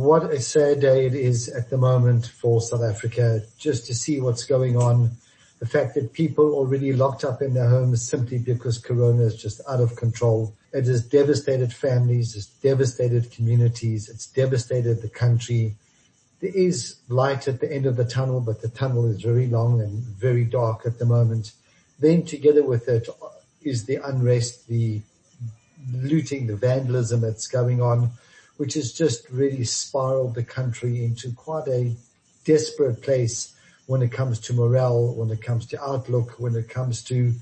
What a sad day it is at the moment for South Africa, just to see what's going on. The fact that people are already locked up in their homes simply because Corona is just out of control. It has devastated families, it's devastated communities, it's devastated the country. There is light at the end of the tunnel, but the tunnel is very long and very dark at the moment. Then together with it is the unrest, the looting, the vandalism that's going on which has just really spiraled the country into quite a desperate place when it comes to morale, when it comes to outlook, when it comes to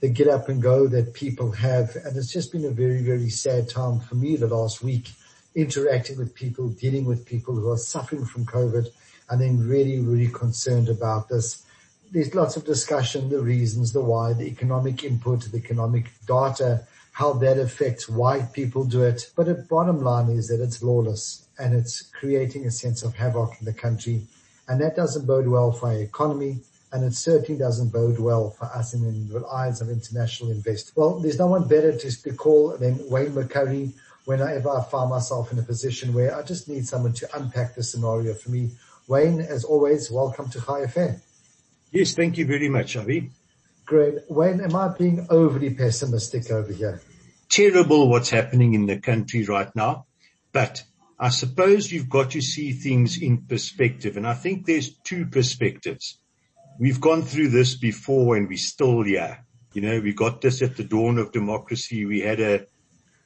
the get up and go that people have. And it's just been a very, very sad time for me the last week interacting with people, dealing with people who are suffering from COVID and then really, really concerned about this. There's lots of discussion, the reasons, the why, the economic input, the economic data how that affects why people do it. But the bottom line is that it's lawless and it's creating a sense of havoc in the country. And that doesn't bode well for our economy. And it certainly doesn't bode well for us in the eyes of international investors. Well, there's no one better to call than Wayne McCurrie whenever I find myself in a position where I just need someone to unpack the scenario for me. Wayne, as always, welcome to Chai FM. Yes, thank you very much, Avi. Great. Wayne, am I being overly pessimistic over here? Terrible what's happening in the country right now, but I suppose you've got to see things in perspective. And I think there's two perspectives. We've gone through this before and we're still here. You know, we got this at the dawn of democracy. We had a,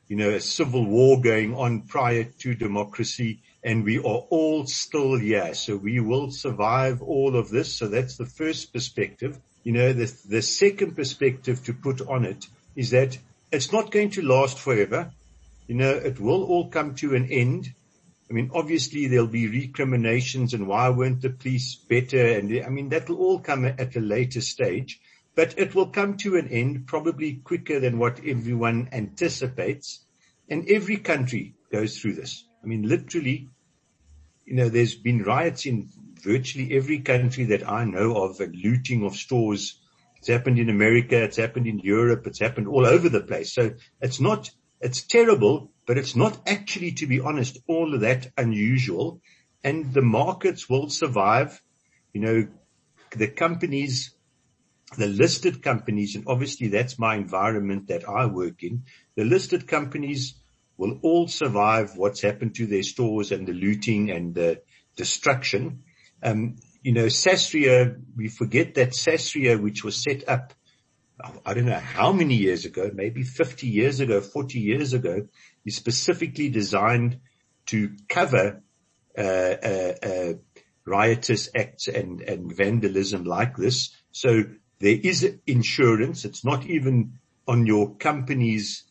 you know, a civil war going on prior to democracy and we are all still here. So we will survive all of this. So that's the first perspective. You know, the, the second perspective to put on it is that it's not going to last forever. You know, it will all come to an end. I mean, obviously there'll be recriminations and why weren't the police better? And I mean, that will all come at a later stage, but it will come to an end probably quicker than what everyone anticipates. And every country goes through this. I mean, literally, you know, there's been riots in virtually every country that I know of and looting of stores. It's happened in America. It's happened in Europe. It's happened all over the place. So it's not, it's terrible, but it's not actually, to be honest, all of that unusual. And the markets will survive. You know, the companies, the listed companies, and obviously that's my environment that I work in. The listed companies will all survive what's happened to their stores and the looting and the destruction. Um, you know, Sasria, we forget that Sasria, which was set up, I don't know how many years ago, maybe 50 years ago, 40 years ago, is specifically designed to cover uh, uh, uh, riotous acts and, and vandalism like this. So there is insurance. It's not even on your company's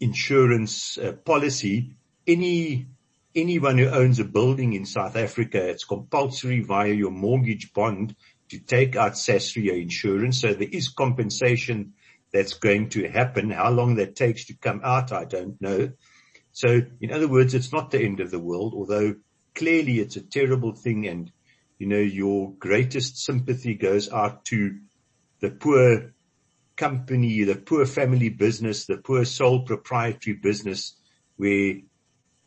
insurance uh, policy. Any anyone who owns a building in South Africa, it's compulsory via your mortgage bond to take out Sasria insurance. So there is compensation that's going to happen. How long that takes to come out, I don't know. So in other words, it's not the end of the world, although clearly it's a terrible thing. And, you know, your greatest sympathy goes out to the poor company, the poor family business, the poor sole proprietary business where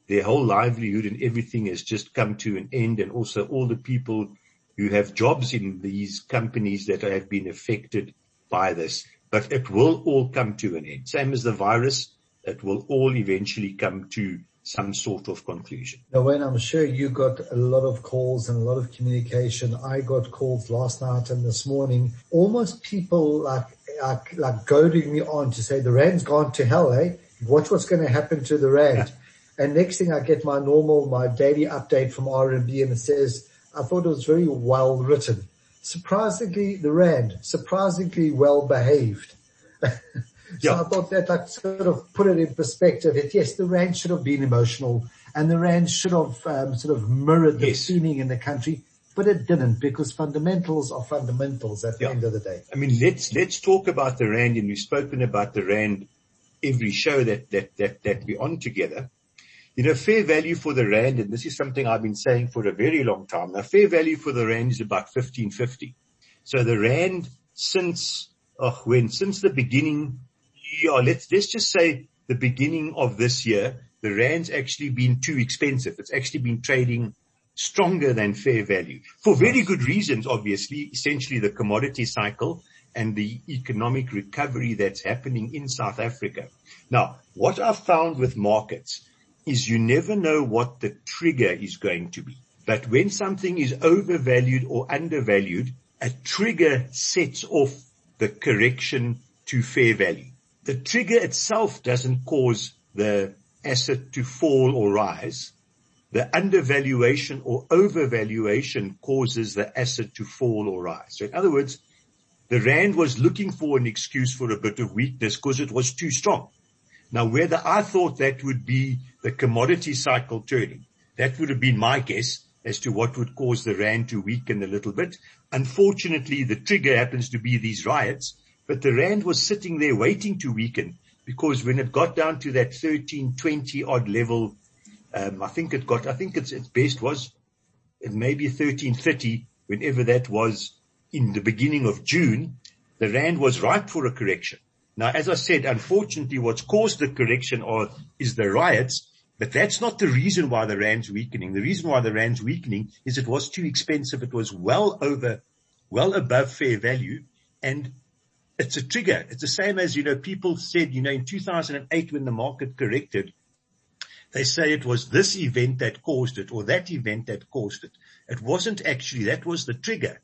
their whole livelihood and everything has just come to an end and also all the people who have jobs in these companies that have been affected by this. But it will all come to an end. Same as the virus, it will all eventually come to some sort of conclusion. Now, when I'm sure you got a lot of calls and a lot of communication, I got calls last night and this morning, almost people like, like, like goading me on to say the Rand's gone to hell, eh? Watch what's going to happen to the Rand. And next thing I get my normal, my daily update from RMB and it says, I thought it was very well written. Surprisingly, the Rand, surprisingly well behaved. so yeah. I thought that like sort of put it in perspective that yes, the Rand should have been emotional and the Rand should have um, sort of mirrored the yes. feeling in the country. but it didn't because fundamentals are fundamentals at the Yeah. end of the day. I mean, let's, let's talk about the Rand and we've spoken about the Rand every show that, that, that, that we're on together. You know, fair value for the Rand, and this is something I've been saying for a very long time. Now, fair value for the Rand is about 1550. So the Rand since, oh, when? Since the beginning, yeah, let's, let's just say the beginning of this year, the Rand's actually been too expensive. It's actually been trading stronger than fair value for very good reasons, obviously, essentially the commodity cycle and the economic recovery that's happening in South Africa. Now, what I've found with markets is you never know what the trigger is going to be. But when something is overvalued or undervalued, a trigger sets off the correction to fair value. The trigger itself doesn't cause the asset to fall or rise. The undervaluation or overvaluation causes the asset to fall or rise. So in other words, the Rand was looking for an excuse for a bit of weakness because it was too strong. Now whether I thought that would be the commodity cycle turning, that would have been my guess as to what would cause the Rand to weaken a little bit. Unfortunately, the trigger happens to be these riots, but the Rand was sitting there waiting to weaken because when it got down to that 1320 odd level, um, I think it got, I think its, its best was maybe 1330 whenever that was in the beginning of June, the Rand was ripe for a correction. Now, as I said, unfortunately, what's caused the correction are, is the riots, but that's not the reason why the Rand's weakening. The reason why the Rand's weakening is it was too expensive. It was well over, well above fair value and it's a trigger. It's the same as, you know, people said, you know, in 2008 when the market corrected, they say it was this event that caused it or that event that caused it. It wasn't actually, that was the trigger.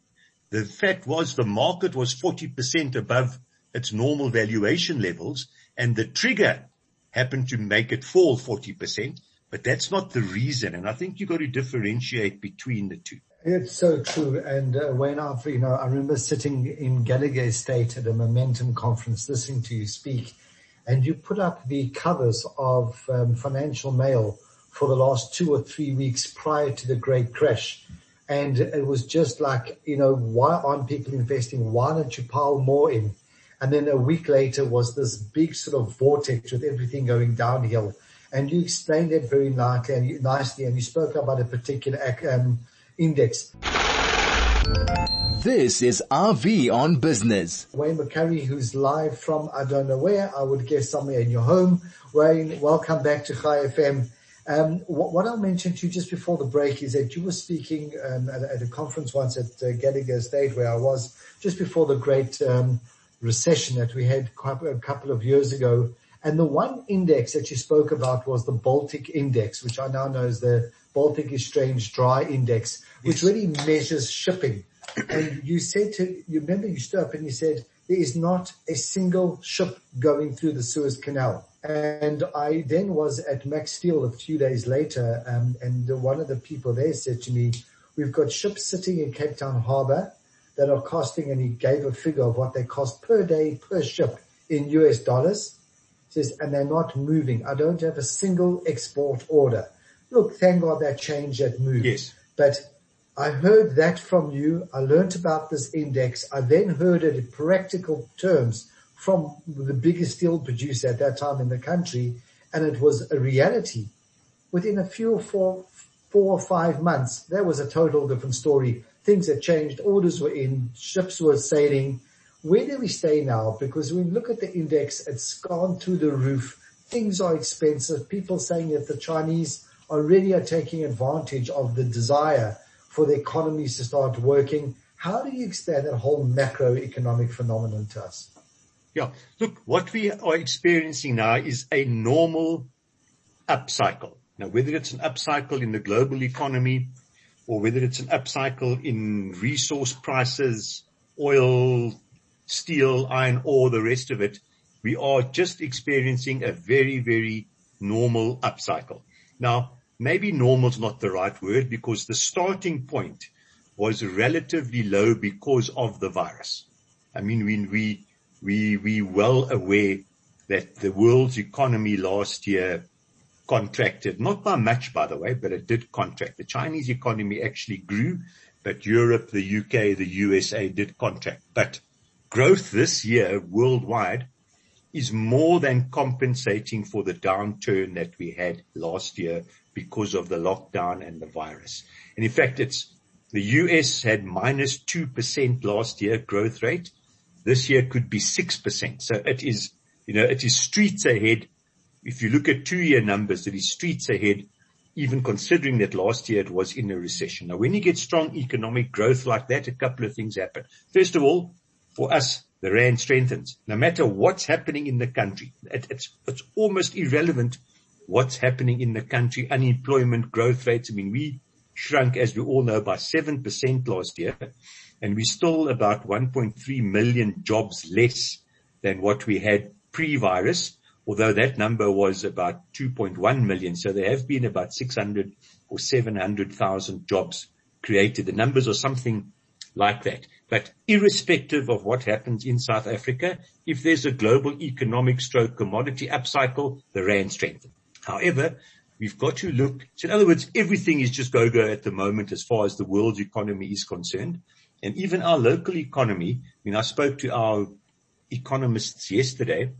The fact was the market was 40% above its normal valuation levels and the trigger happened to make it fall 40%, but that's not the reason. And I think you've got to differentiate between the two. It's so true. And uh, when I've, you know, I remember sitting in Gallagher Estate at a Momentum conference listening to you speak and you put up the covers of um, Financial Mail for the last two or three weeks prior to the great crash. And it was just like, you know, why aren't people investing? Why don't you pile more in? And then a week later was this big sort of vortex with everything going downhill. And you explained it very nicely and you, nicely, and you spoke about a particular um, index. This is RV on Business. Wayne McCurrie, who's live from I don't know where, I would guess somewhere in your home. Wayne, welcome back to Chai FM. Um, what, what, I'll mention to you just before the break is that you were speaking um, at, at, a conference once at uh, Gallagher Estate where I was just before the great um, recession that we had a couple of years ago. And the one index that you spoke about was the Baltic Index, which I now know is the Baltic Exchange Dry Index, which yes. really measures shipping. And you said to, you remember you stood up and you said, there is not a single ship going through the Suez Canal. And I then was at Macsteel a few days later, um, and one of the people there said to me, we've got ships sitting in Cape Town Harbor that are costing, and he gave a figure of what they cost per day per ship in US dollars. Says, and they're not moving. I don't have a single export order. Look, thank God that changed, that moved. Yes. But I heard that from you. I learned about this index. I then heard it in practical terms from the biggest steel producer at that time in the country. And it was a reality. Within a few four, four or five months, that was a total different story. Things had changed. Orders were in. Ships were sailing. Where do we stay now? Because when we look at the index, it's gone through the roof. Things are expensive. People saying that the Chinese already are taking advantage of the desire for the economies to start working. How do you explain that whole macroeconomic phenomenon to us? Yeah. Look, what we are experiencing now is a normal upcycle. Now, whether it's an upcycle in the global economy or whether it's an upcycle in resource prices, oil, steel, iron ore, the rest of it, we are just experiencing a very, very normal upcycle. Now, maybe normal is not the right word because the starting point was relatively low because of the virus. I mean, we, we, we, we well aware that the world's economy last year contracted, not by much by the way, but it did contract. The Chinese economy actually grew, but Europe, the UK, the USA did contract. But growth this year worldwide is more than compensating for the downturn that we had last year because of the lockdown and the virus. And in fact, it's the US had minus 2% last year growth rate. This year could be 6%. So it is, you know, it is streets ahead. If you look at two year numbers, it is streets ahead, even considering that last year it was in a recession. Now, when you get strong economic growth like that, a couple of things happen. First of all, for us, the rand strengthens. No matter what's happening in the country, it, it's, it's almost irrelevant what's happening in the country, unemployment growth rates. I mean, we shrunk, as we all know, by 7% last year, and we're still about 1.3 million jobs less than what we had pre-virus, although that number was about 2.1 million. So there have been about 600 or 700,000 jobs created. The numbers are something like that. But irrespective of what happens in South Africa, if there's a global economic stroke commodity upcycle, the rand strengthens. However, we've got to look. So in other words, everything is just go-go at the moment as far as the world's economy is concerned. And even our local economy, I mean, I spoke to our economists yesterday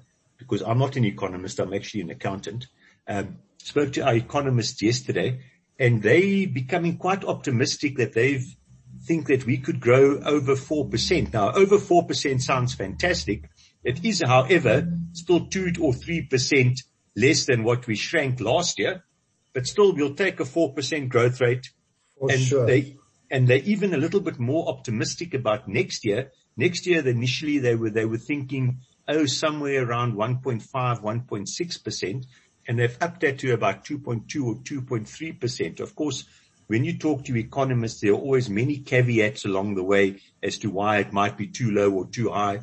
because I'm not an economist. I'm actually an accountant. Um, spoke to our economists yesterday and they becoming quite optimistic that they think that we could grow over 4%. Now, over 4% sounds fantastic. It is, however, still two or 3% less than what we shrank last year, but still we'll take a 4% growth rate. For and sure. they, and they're even a little bit more optimistic about next year. Next year, initially they were, they were thinking, oh, somewhere around 1.5, 1.6%, and they've upped that to about 2.2 or 2.3%. Of course, when you talk to economists, there are always many caveats along the way as to why it might be too low or too high,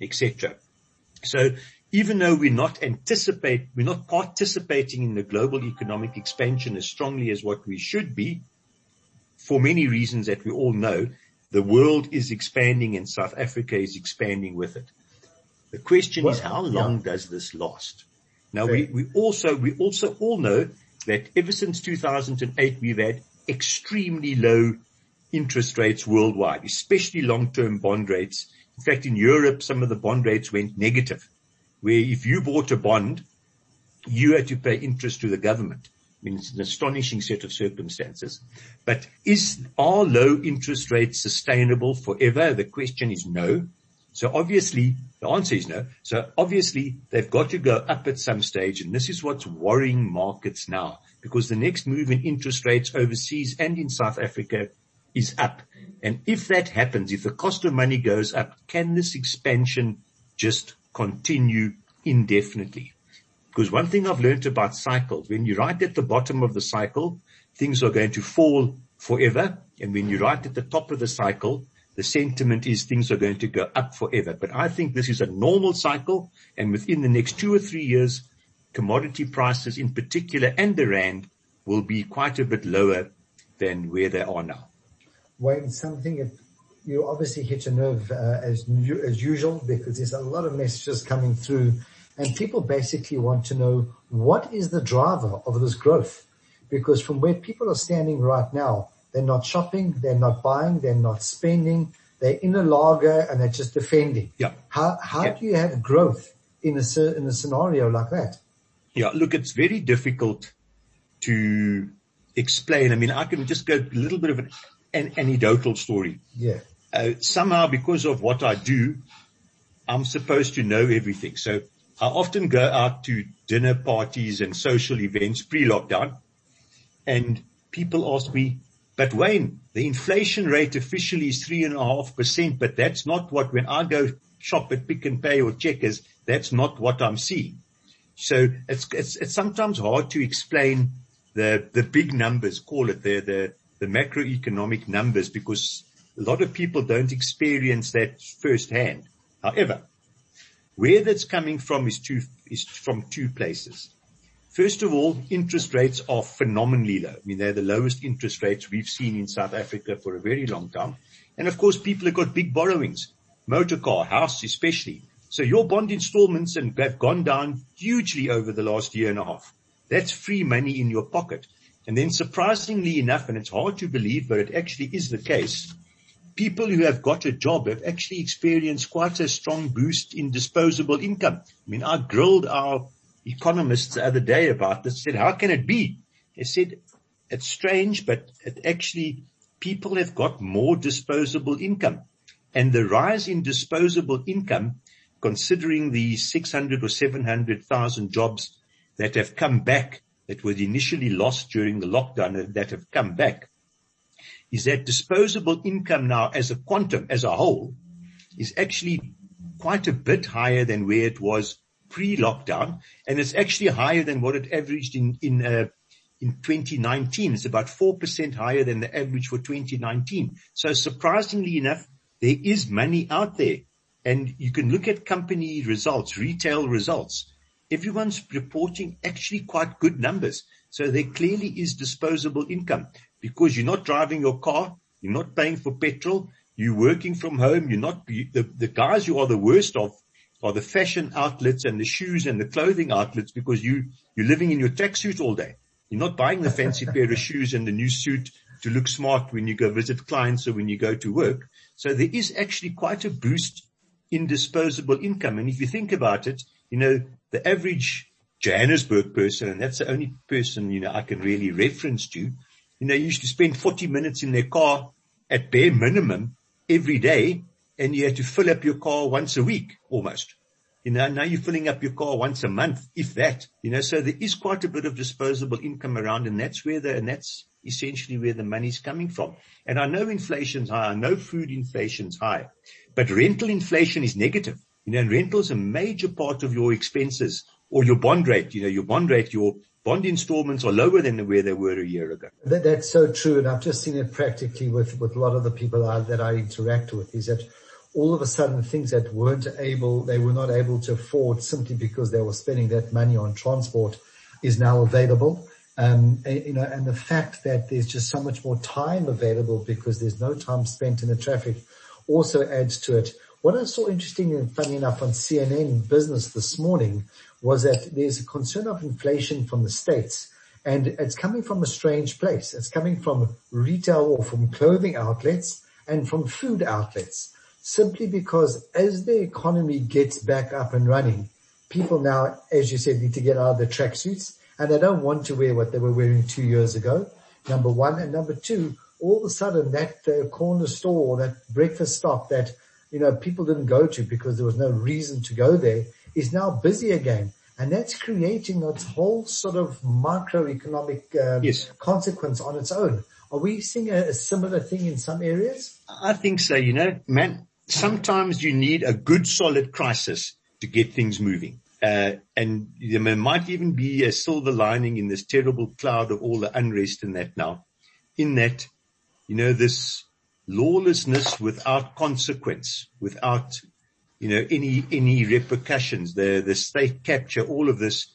etc. So even though we're not anticipate, we're not participating in the global economic expansion as strongly as what we should be, for many reasons that we all know, the world is expanding and South Africa is expanding with it. The question Well, is how long yeah. does this last? Now we, we also, we also all know that ever since 2008 we've had extremely low interest rates worldwide, especially long-term bond rates. In fact, in Europe, some of the bond rates went negative, where if you bought a bond, you had to pay interest to the government. I mean, it's an astonishing set of circumstances. But is, are low interest rates sustainable forever? The question is no. So obviously, the answer is no. So obviously, they've got to go up at some stage, and this is what's worrying markets now, because the next move in interest rates overseas and in South Africa is up. And if that happens, if the cost of money goes up, can this expansion just continue indefinitely? Because one thing I've learned about cycles, when you're right at the bottom of the cycle, things are going to fall forever. And when you're right at the top of the cycle, the sentiment is things are going to go up forever. But I think this is a normal cycle. And within the next two or three years, commodity prices in particular and the rand will be quite a bit lower than where they are now. Wayne, something you obviously hit a nerve uh, as as usual because there's a lot of messages coming through, and people basically want to know what is the driver of this growth, because from where people are standing right now, they're not shopping, they're not buying, they're not spending, they're in a laager and they're just defending. Yeah. How how Yeah. do you have growth in a in a scenario like that? Yeah, look, it's very difficult to explain. I mean, I can just go a little bit of an, an anecdotal story. Yeah. uh, somehow because of what I do, I'm supposed to know everything. So I often go out to dinner parties and social events pre-lockdown and people ask me, but Wayne, the inflation rate officially is three and a half percent, but that's not what, when I go shop at Pick and Pay or Checkers, that's not what I'm seeing. So it's, it's, it's sometimes hard to explain the, the big numbers, call it the, the, the macroeconomic numbers because a lot of people don't experience that firsthand. However, where that's coming from is two, is from two places. First of all, interest rates are phenomenally low. I mean, they're the lowest interest rates we've seen in South Africa for a very long time. And of course, people have got big borrowings, motor car, house especially. So your bond installments have gone down hugely over the last year and a half. That's free money in your pocket. And then surprisingly enough, and it's hard to believe, but it actually is the case, people who have got a job have actually experienced quite a strong boost in disposable income. I mean, I grilled our economists the other day about this, said, how can it be? They said, it's strange, but it actually, people have got more disposable income. And the rise in disposable income, considering the 600 or 700,000 jobs that have come back, that were initially lost during the lockdown that have come back, is that disposable income now as a quantum, as a whole, is actually quite a bit higher than where it was pre-lockdown, and it's actually higher than what it averaged in in uh, in 2019. It's about four percent higher than the average for 2019. So surprisingly enough, there is money out there, and you can look at company results, retail results. Everyone's reporting actually quite good numbers. So there clearly is disposable income because you're not driving your car, you're not paying for petrol, you're working from home, you're not, the, the guys who are the worst of are the fashion outlets and the shoes and the clothing outlets because you, you're living in your tracksuit all day. You're not buying the fancy pair of shoes and the new suit to look smart when you go visit clients or when you go to work. So there is actually quite a boost in disposable income. And if you think about it, you know, the average Johannesburg person, and that's the only person, you know, I can really reference to, you know, used to spend 40 minutes in their car at bare minimum every day and you had to fill up your car once a week almost. You know, now you're filling up your car once a month, if that, you know, so there is quite a bit of disposable income around and that's where the, and that's essentially where the money's coming from. And I know inflation's high. I know food inflation's high, but rental inflation is negative. You know, and rental is a major part of your expenses or your bond rate. You know, your bond rate, your bond installments are lower than where they were a year ago. That, that's so true. And I've just seen it practically with, with a lot of the people I, that I interact with is that all of a sudden things that weren't able, they were not able to afford simply because they were spending that money on transport is now available. Um, and, you know, and the fact that there's just so much more time available because there's no time spent in the traffic also adds to it. What I saw interesting and funny enough on CNN business this morning was that there's a concern of inflation from the States and it's coming from a strange place. It's coming from retail or from clothing outlets and from food outlets simply because as the economy gets back up and running, people now, as you said, need to get out of the tracksuits and they don't want to wear what they were wearing two years ago. Number one. And number two, all of a sudden that uh, corner store, that breakfast stop that, you know, people didn't go to because there was no reason to go there is now busy again. And that's creating a whole sort of macroeconomic um, yes. consequence on its own. Are we seeing a, a similar thing in some areas? I think so. You know, man, sometimes you need a good solid crisis to get things moving. Uh, and there might even be a silver lining in this terrible cloud of all the unrest in that now, in that, you know, this lawlessness without consequence, without, you know, any, any repercussions, the, the state capture, all of this,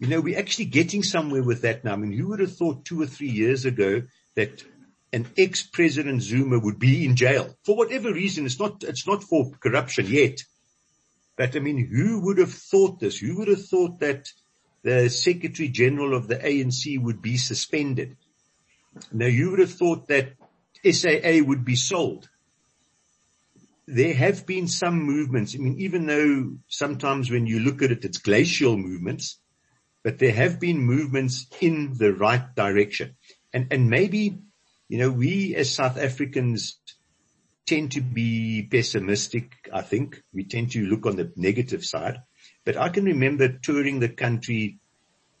you know, we're actually getting somewhere with that now. I mean, who would have thought two or three years ago that an ex-president Zuma would be in jail for whatever reason. It's not, it's not for corruption yet. But I mean, who would have thought this? Who would have thought that the secretary general of the ANC would be suspended? Now you would have thought that SAA would be sold. There have been some movements. I mean, even though sometimes when you look at it, it's glacial movements, but there have been movements in the right direction. And, and maybe you know, we as South Africans tend to be pessimistic, I think. We tend to look on the negative side. But I can remember touring the country,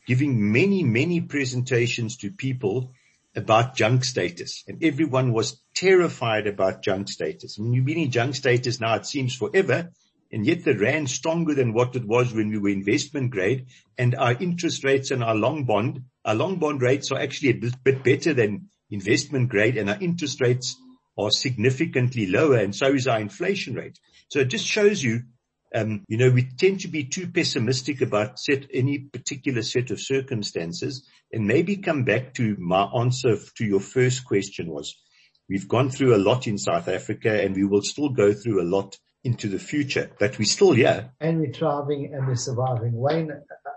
giving many, many presentations to people about junk status and everyone was terrified about junk status. I mean, you've been in junk status now, it seems forever, and yet the rand stronger than what it was when we were investment grade and our interest rates and our long bond, our long bond rates are actually a bit better than investment grade and our interest rates are significantly lower and so is our inflation rate. So it just shows you, um, you know, we tend to be too pessimistic about set any particular set of circumstances and maybe come back to my answer to your first question was we've gone through a lot in South Africa and we will still go through a lot into the future, but we're still here. And we're thriving and we're surviving. Wayne,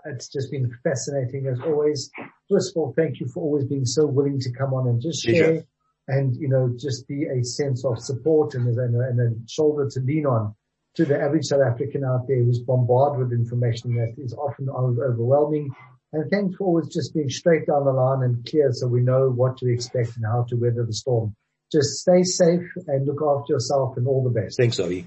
it's just been fascinating as always. First of all, thank you for always being so willing to come on and just share and, you know, just be a sense of support and, and, and a shoulder to lean on to the average South African out there who's bombarded with information that is often overwhelming. And thanks for always just being straight down the line and clear so we know what to expect and how to weather the storm. Just stay safe and look after yourself and all the best. Thanks, Avi.